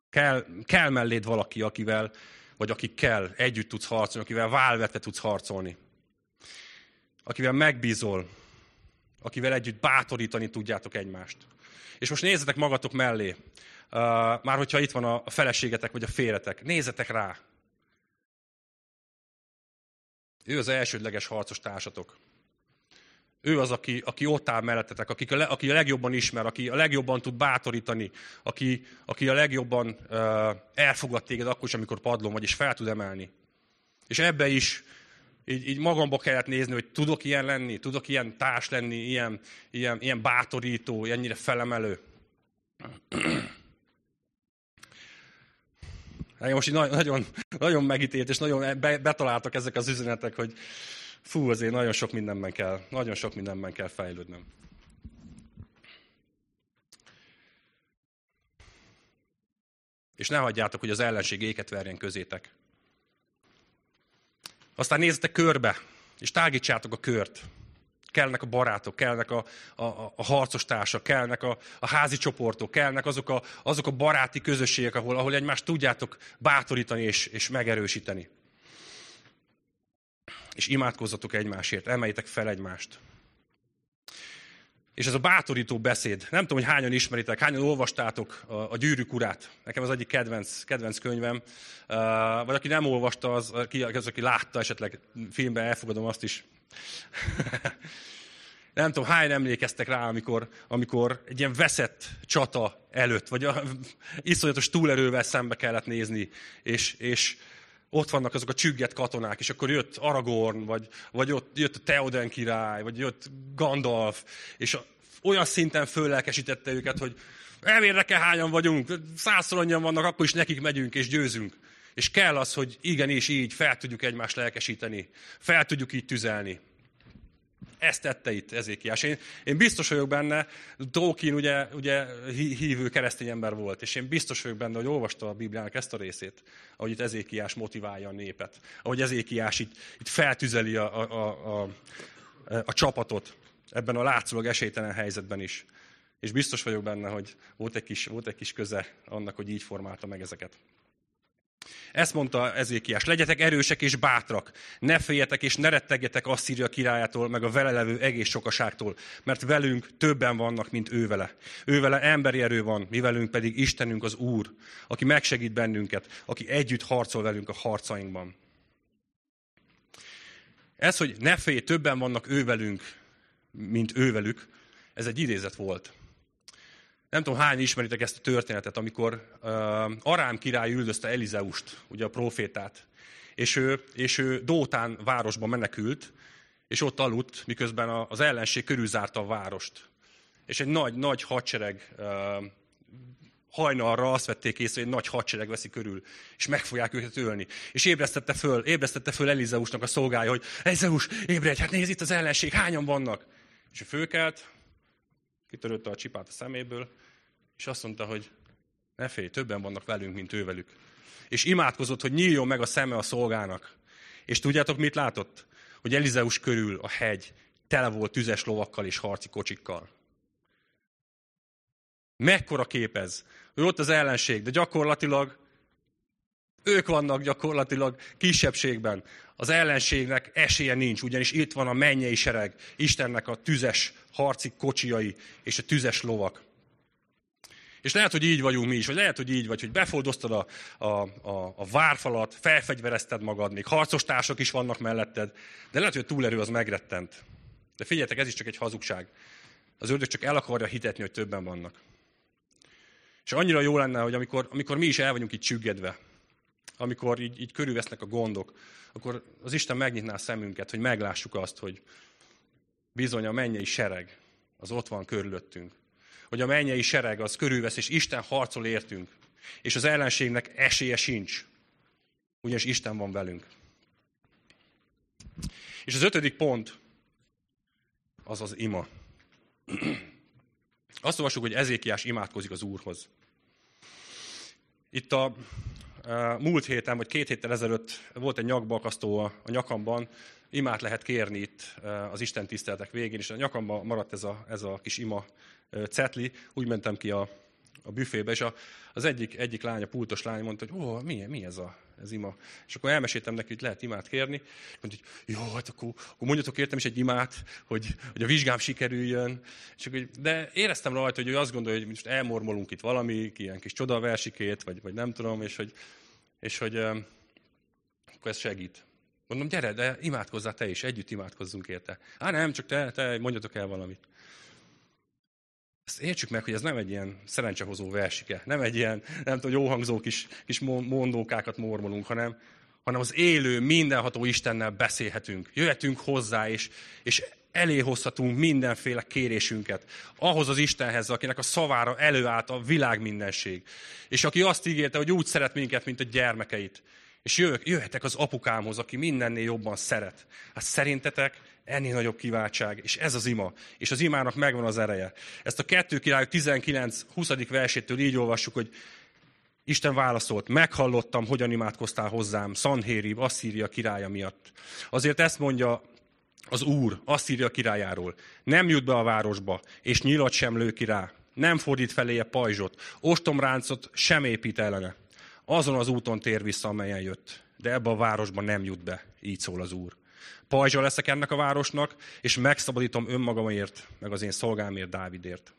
Kell, kell melléd valaki, akivel, vagy akikkel együtt tudsz harcolni, akivel válvetve tudsz harcolni. Akivel megbízol, akivel együtt bátorítani tudjátok egymást. És most nézzetek magatok mellé, uh, már hogyha itt van a feleségetek vagy a félretek, nézzetek rá. Ő az elsődleges harcos társatok. Ő az, aki, aki ott áll mellettetek, aki a, le, aki a legjobban ismer, aki a legjobban tud bátorítani, aki, aki a legjobban uh, elfogad téged akkor is, amikor padlón vagy, és fel tud emelni. És ebbe is így, így magamba kellett nézni, hogy tudok ilyen lenni, tudok ilyen társ lenni, ilyen, ilyen, ilyen bátorító, ennyire felemelő. Hát most így nagyon, nagyon megítélt, és nagyon betaláltak ezek az üzenetek, hogy fú, azért nagyon sok mindenben kell, nagyon sok mindenben kell fejlődnöm. És ne hagyjátok, hogy az ellenség éket verjen közétek. Aztán nézzetek körbe, és tágítsátok a kört. Kellnek a barátok, kellnek a, a, a harcos társak, kellnek a, a házi csoportok, kellnek azok a, azok a baráti közösségek, ahol, ahol egymást tudjátok bátorítani és, és megerősíteni. És imádkozzatok egymásért, emeljétek fel egymást. És ez a bátorító beszéd, nem tudom, hogy hányan ismeritek, hányan olvastátok a, a Gyűrűk urát. Nekem az egyik kedvenc, kedvenc könyvem. Uh, vagy aki nem olvasta, az, aki, az, aki látta esetleg filmben, elfogadom azt is. nem tudom, hány emlékeztek rá, amikor, amikor egy ilyen veszett csata előtt, vagy a, iszonyatos túlerővel szembe kellett nézni, és, és ott vannak azok a csügget katonák, és akkor jött Aragorn, vagy, vagy ott jött a Theoden király, vagy jött Gandalf, és olyan szinten föllelkesítette őket, hogy elvérre hányan vagyunk, százszor annyian vannak, akkor is nekik megyünk és győzünk. És kell az, hogy igenis így fel tudjuk egymást lelkesíteni, fel tudjuk így tüzelni. Ezt tette itt Ezékiás. Én, én biztos vagyok benne, Tolkien ugye, ugye hívő keresztény ember volt, és én biztos vagyok benne, hogy olvasta a Bibliának ezt a részét, ahogy itt Ezékiás motiválja a népet, ahogy Ezékiás itt, itt feltüzeli a, a, a, a, a csapatot ebben a látszólag esélytelen helyzetben is. És biztos vagyok benne, hogy volt egy kis, volt egy kis köze annak, hogy így formálta meg ezeket. Ezt mondta Ezékiás, legyetek erősek és bátrak, ne féljetek és ne rettegjetek Asszíria királyától, meg a vele levő egész sokaságtól, mert velünk többen vannak, mint ő vele. Ő vele emberi erő van, mi velünk pedig Istenünk az Úr, aki megsegít bennünket, aki együtt harcol velünk a harcainkban. Ez, hogy ne félj, többen vannak ő velünk, mint ő velük, ez egy idézet volt. Nem tudom, hány ismeritek ezt a történetet, amikor uh, Arám király üldözte Elizeust, ugye a profétát, és ő, és ő Dótán városba menekült, és ott aludt, miközben az ellenség körülzárta a várost. És egy nagy, nagy hadsereg uh, hajnalra azt vették észre, hogy egy nagy hadsereg veszi körül, és meg fogják őket ölni. És ébresztette föl, ébresztette föl Elizeusnak a szolgája, hogy Elizeus, ébredj, hát nézd itt az ellenség, hányan vannak? És ő fölkelt, kitörötte a csipát a szeméből, és azt mondta, hogy ne félj, többen vannak velünk, mint ő velük. És imádkozott, hogy nyíljon meg a szeme a szolgának. És tudjátok, mit látott? Hogy Elizeus körül a hegy tele volt tüzes lovakkal és harci kocsikkal. Mekkora kép ez? Ő ott az ellenség, de gyakorlatilag ők vannak gyakorlatilag kisebbségben. Az ellenségnek esélye nincs, ugyanis itt van a mennyei sereg, Istennek a tüzes harci kocsiai és a tüzes lovak. És lehet, hogy így vagyunk mi is, vagy lehet, hogy így vagy, hogy befoldoztad a, a, a, a várfalat, felfegyverezted magad, még harcos társak is vannak melletted, de lehet, hogy a túlerő az megrettent. De figyeljetek, ez is csak egy hazugság. Az ördög csak el akarja hitetni, hogy többen vannak. És annyira jó lenne, hogy amikor, amikor mi is el vagyunk itt csüggedve, amikor így, így körülvesznek a gondok, akkor az Isten megnyitná a szemünket, hogy meglássuk azt, hogy bizony a mennyei sereg az ott van körülöttünk hogy a mennyei sereg az körülvesz, és Isten harcol értünk. És az ellenségnek esélye sincs. Ugyanis Isten van velünk. És az ötödik pont az az ima. Azt olvassuk, hogy Ezékiás imádkozik az Úrhoz. Itt a, múlt héten, vagy két héttel ezelőtt volt egy nyakbalkasztó a, a nyakamban, imát lehet kérni itt az Isten tiszteletek végén, és a nyakamban maradt ez a, ez a kis ima cetli, úgy mentem ki a, a büfébe, és a, az egyik, egyik lány, a pultos lány mondta, hogy ó, mi, mi ez a ez ima. És akkor elmeséltem neki, hogy lehet imát kérni. Mondta, hogy jó, hát akkor, akkor mondjatok értem is egy imát, hogy, hogy a vizsgám sikerüljön. És akkor, de éreztem rajta, hogy ő azt gondolja, hogy most elmormolunk itt valami, ilyen kis csodaversikét, vagy, vagy nem tudom, és hogy, és hogy akkor ez segít. Mondom, gyere, de imádkozzál te is, együtt imádkozzunk érte. Á, nem, csak te, te mondjatok el valamit. Ezt értsük meg, hogy ez nem egy ilyen szerencsehozó versike, nem egy ilyen, nem tudom, jó hangzó kis, kis mondókákat mormolunk, hanem, hanem az élő, mindenható Istennel beszélhetünk. Jöhetünk hozzá, és, és elé hozhatunk mindenféle kérésünket. Ahhoz az Istenhez, akinek a szavára előállt a világ mindenség. És aki azt ígérte, hogy úgy szeret minket, mint a gyermekeit. És jövök, jöhetek az apukámhoz, aki mindennél jobban szeret. Hát szerintetek ennél nagyobb kiváltság, és ez az ima. És az imának megvan az ereje. Ezt a 2 király 19-20. versétől így olvassuk, hogy Isten válaszolt, meghallottam, hogyan imádkoztál hozzám, Szanhérib, Asszíria királya miatt. Azért ezt mondja az Úr, Asszíria királyáról. Nem jut be a városba, és nyilat sem lő ki rá. Nem fordít feléje pajzsot, ostomráncot sem épít ellene. Azon az úton tér vissza, amelyen jött. De ebbe a városba nem jut be, így szól az Úr pajzsa leszek ennek a városnak, és megszabadítom önmagamért, meg az én szolgámért, Dávidért.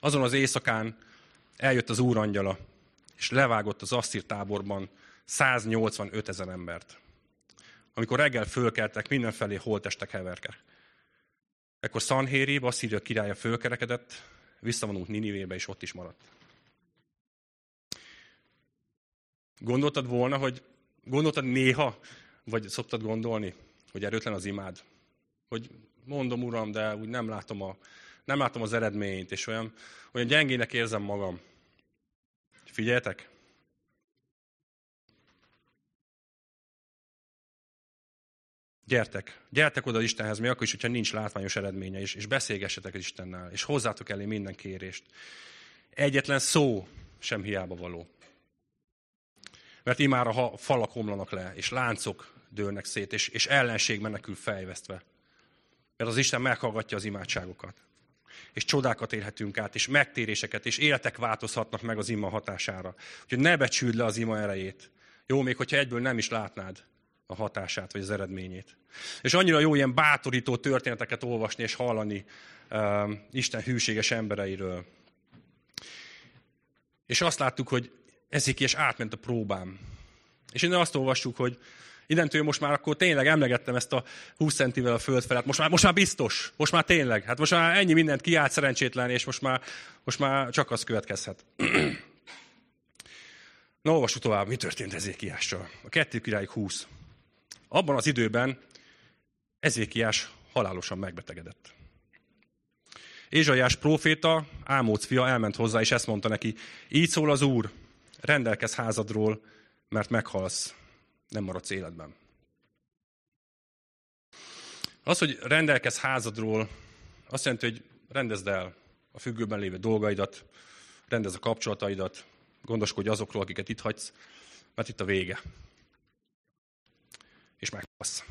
Azon az éjszakán eljött az úrangyala, és levágott az asszír táborban 185 ezer embert. Amikor reggel fölkeltek, mindenfelé holtestek heverke. Ekkor Szanhérib, Asszíria királya fölkerekedett, visszavonult Ninivébe, és ott is maradt. Gondoltad volna, hogy gondoltad néha, vagy szoktad gondolni, hogy erőtlen az imád? Hogy mondom, Uram, de úgy nem látom, a, nem látom az eredményt, és olyan, olyan gyengének érzem magam. Figyeljetek! Gyertek, gyertek oda Istenhez, mi akkor is, hogyha nincs látványos eredménye, és, és beszélgessetek Istennel, és hozzátok elé minden kérést. Egyetlen szó sem hiába való. Mert imára ha falak omlanak le, és láncok dőlnek szét, és, és ellenség menekül fejvesztve. Mert az Isten meghallgatja az imádságokat. és csodákat élhetünk át, és megtéréseket, és életek változhatnak meg az ima hatására. Úgyhogy ne becsüld le az ima erejét. Jó, még hogyha egyből nem is látnád a hatását, vagy az eredményét. És annyira jó ilyen bátorító történeteket olvasni és hallani uh, Isten hűséges embereiről. És azt láttuk, hogy Ezékies átment a próbám. És innen azt olvassuk, hogy innentől most már akkor tényleg emlegettem ezt a 20 centivel a föld felett. Most már, most már biztos. Most már tényleg. Hát most már ennyi mindent kiállt szerencsétlen, és most már, most már csak az következhet. Na, olvassuk tovább, mi történt Ezékiással. A kettő király 20. Abban az időben Ezékiás halálosan megbetegedett. Ézsaiás próféta, Ámóc fia elment hozzá, és ezt mondta neki, így szól az Úr, rendelkez házadról, mert meghalsz, nem maradsz életben. Az, hogy rendelkez házadról, azt jelenti, hogy rendezd el a függőben lévő dolgaidat, rendezd a kapcsolataidat, gondoskodj azokról, akiket itt hagysz, mert itt a vége. És meghalsz.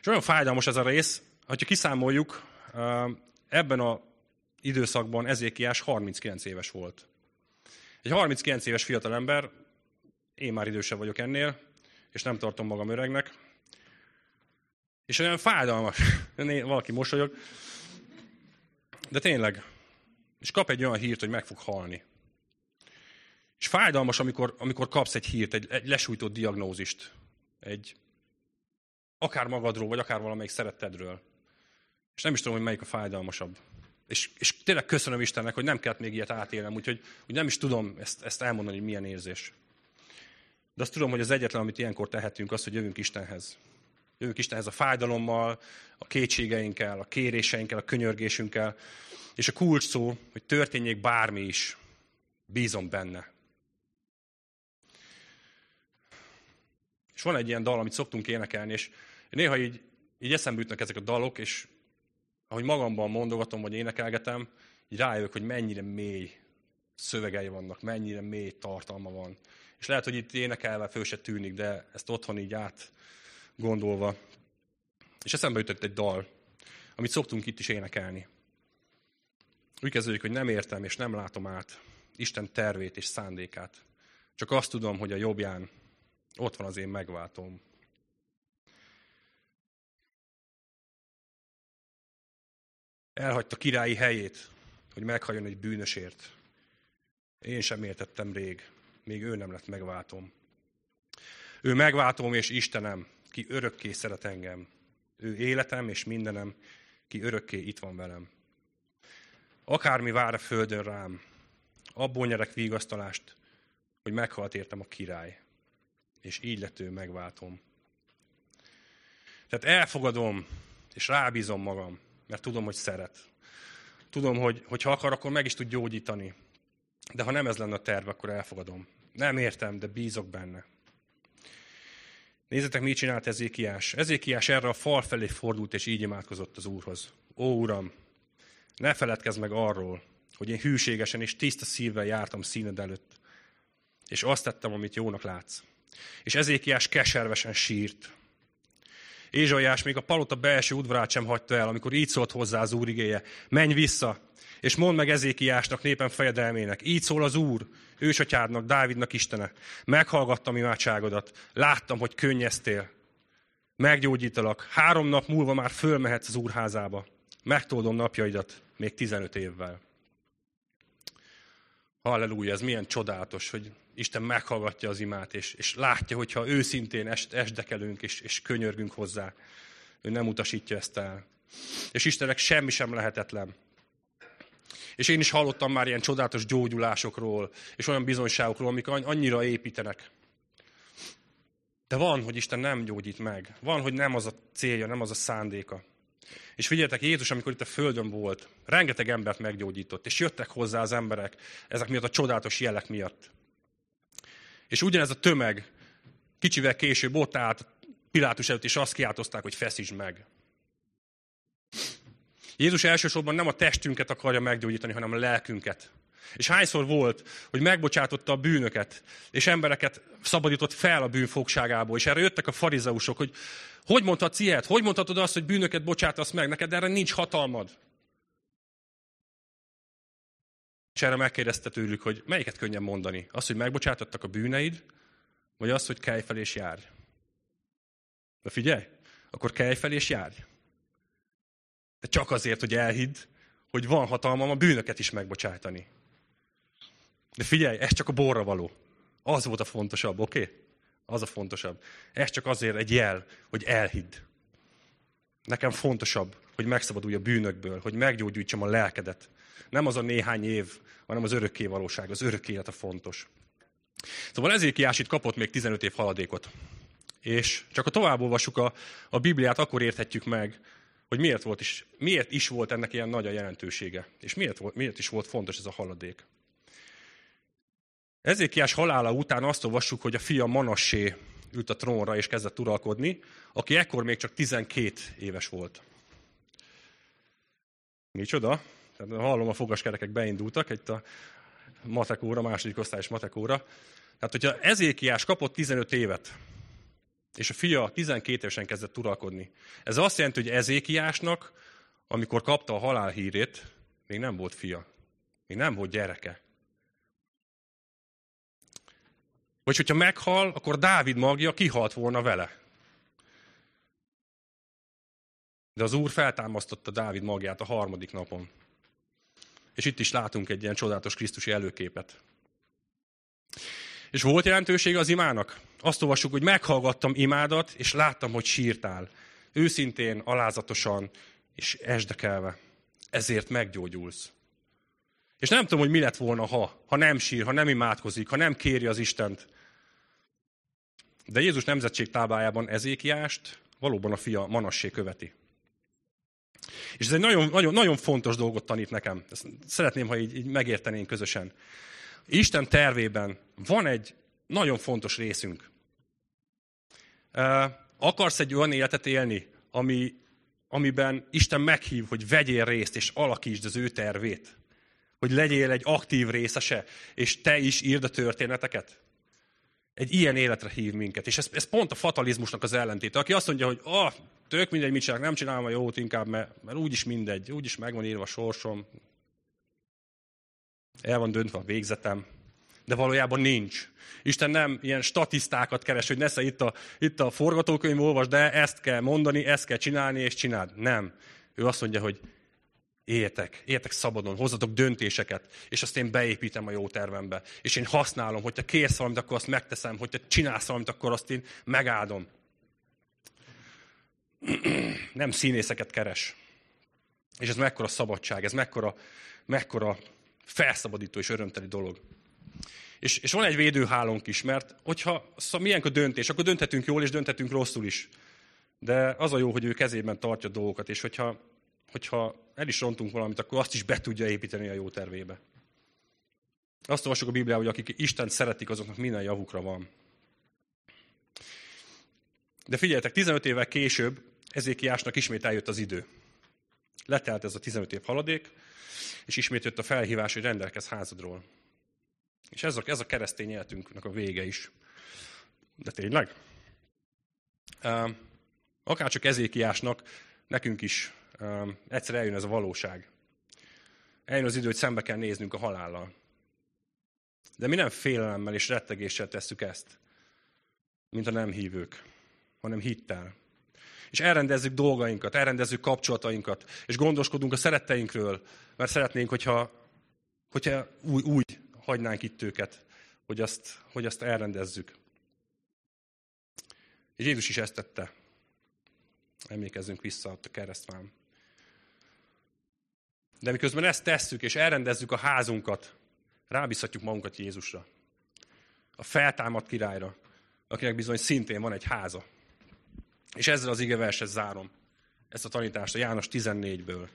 És olyan fájdalmas ez a rész, hogyha kiszámoljuk, ebben a időszakban Ezékiás 39 éves volt. Egy 39 éves fiatalember, én már idősebb vagyok ennél, és nem tartom magam öregnek, és olyan fájdalmas, valaki mosolyog, de tényleg, és kap egy olyan hírt, hogy meg fog halni. És fájdalmas, amikor, amikor kapsz egy hírt, egy, egy lesújtott diagnózist, egy akár magadról, vagy akár valamelyik szerettedről. És nem is tudom, hogy melyik a fájdalmasabb. És, és tényleg köszönöm Istennek, hogy nem kellett még ilyet átélnem, úgyhogy úgy nem is tudom ezt, ezt elmondani, hogy milyen érzés. De azt tudom, hogy az egyetlen, amit ilyenkor tehetünk, az, hogy jövünk Istenhez. Jövünk Istenhez a fájdalommal, a kétségeinkkel, a kéréseinkkel, a könyörgésünkkel. És a kulcs szó, hogy történjék bármi is, bízom benne. És van egy ilyen dal, amit szoktunk énekelni, és néha így, így eszembe jutnak ezek a dalok, és ahogy magamban mondogatom, vagy énekelgetem, így rájövök, hogy mennyire mély szövegei vannak, mennyire mély tartalma van. És lehet, hogy itt énekelve föl se tűnik, de ezt otthon így át gondolva. És eszembe jutott egy dal, amit szoktunk itt is énekelni. Úgy kezdődik, hogy nem értem és nem látom át Isten tervét és szándékát. Csak azt tudom, hogy a jobbján ott van az én megváltom. Elhagyta királyi helyét, hogy meghalljon egy bűnösért. Én sem értettem rég, még ő nem lett megváltom. Ő megváltom és Istenem, ki örökké szeret engem. Ő életem és mindenem, ki örökké itt van velem. Akármi vár a földön rám, abból nyerek vigasztalást, hogy meghalt értem a király, és így lett ő megváltom. Tehát elfogadom, és rábízom magam, mert tudom, hogy szeret. Tudom, hogy, hogy ha akar, akkor meg is tud gyógyítani. De ha nem ez lenne a terv, akkor elfogadom. Nem értem, de bízok benne. Nézzetek, mit csinált Ezékiás. Ezékiás erre a fal felé fordult, és így imádkozott az Úrhoz. Ó, Uram, ne feledkezz meg arról, hogy én hűségesen és tiszta szívvel jártam színed előtt, és azt tettem, amit jónak látsz. És Ezékiás keservesen sírt. Ézsaiás még a palota belső udvarát sem hagyta el, amikor így szólt hozzá az Úr igéje. Menj vissza, és mondd meg Ezékiásnak, népen fejedelmének. Így szól az Úr, ősatyádnak, Dávidnak Istene. Meghallgattam imádságodat, láttam, hogy könnyeztél. Meggyógyítalak. Három nap múlva már fölmehetsz az úrházába. Megtoldom napjaidat még 15 évvel. Halleluja, ez milyen csodálatos, hogy Isten meghallgatja az imát, és, és látja, hogyha őszintén est, esdekelünk, és, és könyörgünk hozzá. Ő nem utasítja ezt el. És Istennek semmi sem lehetetlen. És én is hallottam már ilyen csodálatos gyógyulásokról, és olyan bizonyságokról, amik annyira építenek. De van, hogy Isten nem gyógyít meg. Van, hogy nem az a célja, nem az a szándéka. És figyeljetek, Jézus, amikor itt a Földön volt, rengeteg embert meggyógyított, és jöttek hozzá az emberek ezek miatt a csodálatos jelek miatt. És ugyanez a tömeg kicsivel később ott állt Pilátus előtt, és azt kiáltozták, hogy feszítsd meg. Jézus elsősorban nem a testünket akarja meggyógyítani, hanem a lelkünket. És hányszor volt, hogy megbocsátotta a bűnöket, és embereket szabadított fel a bűn fogságából, és erre jöttek a farizeusok, hogy hogy mondhatsz ilyet? Hogy mondhatod azt, hogy bűnöket bocsátasz meg? Neked erre nincs hatalmad. És erre megkérdezte tőlük, hogy melyiket könnyen mondani. Az, hogy megbocsátottak a bűneid, vagy az, hogy kelj fel és járj. De figyelj, akkor kelj fel és járj. De csak azért, hogy elhidd, hogy van hatalmam a bűnöket is megbocsátani. De figyelj, ez csak a borra való. Az volt a fontosabb, oké? Okay? Az a fontosabb. Ez csak azért egy jel, hogy elhidd. Nekem fontosabb, hogy megszabadulj a bűnökből, hogy meggyógyítsam a lelkedet. Nem az a néhány év, hanem az örökké valóság, az örök élet a fontos. Szóval Ezékiás itt kapott még 15 év haladékot. És csak ha tovább olvassuk a, a Bibliát, akkor érthetjük meg, hogy miért, volt is, miért is volt ennek ilyen nagy a jelentősége, és miért, volt, miért is volt fontos ez a haladék. Ezékiás halála után azt olvassuk, hogy a fia Manassé ült a trónra és kezdett uralkodni, aki ekkor még csak 12 éves volt. Micsoda? Tehát hallom, a fogaskerekek beindultak, egy a matek óra, második osztályos matek óra. Tehát, hogyha Ezékiás kapott 15 évet, és a fia 12 évesen kezdett uralkodni. Ez azt jelenti, hogy Ezékiásnak, amikor kapta a halál hírét, még nem volt fia. Még nem volt gyereke. Vagy hogyha meghal, akkor Dávid magja kihalt volna vele. De az Úr feltámasztotta Dávid magját a harmadik napon. És itt is látunk egy ilyen csodálatos Krisztusi előképet. És volt jelentősége az imának? Azt olvassuk, hogy meghallgattam imádat, és láttam, hogy sírtál. Őszintén, alázatosan, és esdekelve. Ezért meggyógyulsz. És nem tudom, hogy mi lett volna, ha, ha nem sír, ha nem imádkozik, ha nem kéri az Istent. De Jézus nemzetség táblájában Ezékiást valóban a fia Manassé követi. És ez egy nagyon, nagyon, nagyon fontos dolgot tanít nekem. Ezt szeretném, ha így, így megértenénk közösen. Isten tervében van egy nagyon fontos részünk. Akarsz egy olyan életet élni, ami, amiben Isten meghív, hogy vegyél részt, és alakítsd az ő tervét. Hogy legyél egy aktív részese, és te is írd a történeteket. Egy ilyen életre hív minket. És ez, ez pont a fatalizmusnak az ellentéte. Aki azt mondja, hogy ah, tök mindegy, mit csinálok, nem csinálom a jót inkább, mert, mert úgyis mindegy, úgyis meg van írva a sorsom, el van döntve a végzetem, de valójában nincs. Isten nem ilyen statisztákat keres, hogy nesze itt a, itt a forgatókönyv, olvas, de ezt kell mondani, ezt kell csinálni, és csináld. Nem. Ő azt mondja, hogy éljetek, éljetek szabadon, hozzatok döntéseket, és azt én beépítem a jó tervembe. És én használom, hogyha kérsz valamit, akkor azt megteszem, hogyha csinálsz valamit, akkor azt én megáldom. Nem színészeket keres. És ez mekkora szabadság, ez mekkora, mekkora felszabadító és örömteli dolog. És, és van egy védőhálónk is, mert hogyha szóval a döntés, akkor dönthetünk jól, és dönthetünk rosszul is. De az a jó, hogy ő kezében tartja dolgokat, és hogyha, hogyha el is rontunk valamit, akkor azt is be tudja építeni a jó tervébe. Azt olvasok a Bibliában, hogy akik Isten szeretik, azoknak minden javukra van. De figyeljetek, 15 évvel később Ezékiásnak ismét eljött az idő. Letelt ez a 15 év haladék, és ismét jött a felhívás, hogy rendelkez házadról. És ez a, ez a keresztény életünknek a vége is. De tényleg? Akárcsak ezékiásnak, nekünk is egyszer eljön ez a valóság. Eljön az idő, hogy szembe kell néznünk a halállal. De mi nem félelemmel és rettegéssel tesszük ezt, mint a nem hívők, hanem hittel. És elrendezzük dolgainkat, elrendezzük kapcsolatainkat, és gondoskodunk a szeretteinkről, mert szeretnénk, hogyha, hogyha úgy, úgy hagynánk itt őket, hogy azt, hogy azt elrendezzük. És Jézus is ezt tette. Emlékezzünk vissza a keresztván. De miközben ezt tesszük, és elrendezzük a házunkat, rábízhatjuk magunkat Jézusra. A feltámadt királyra, akinek bizony szintén van egy háza. És ezzel az igeverset zárom ezt a tanítást a János 14-ből.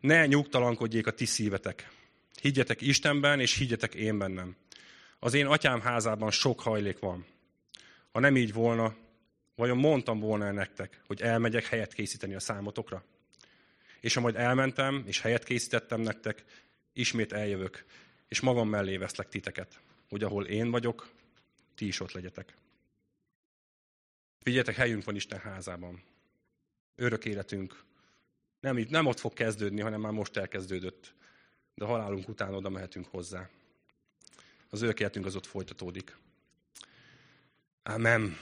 Ne nyugtalankodjék a ti szívetek. Higgyetek Istenben, és higgyetek én bennem. Az én atyám házában sok hajlék van. Ha nem így volna, vajon mondtam volna nektek, hogy elmegyek helyet készíteni a számotokra? És ha elmentem, és helyet készítettem nektek, ismét eljövök, és magam mellé veszlek titeket, hogy ahol én vagyok, ti is ott legyetek. Figyeljetek, helyünk van Isten házában. Örök életünk. Nem, nem ott fog kezdődni, hanem már most elkezdődött. de halálunk után oda mehetünk hozzá. Az ő életünk az ott folytatódik. Amen.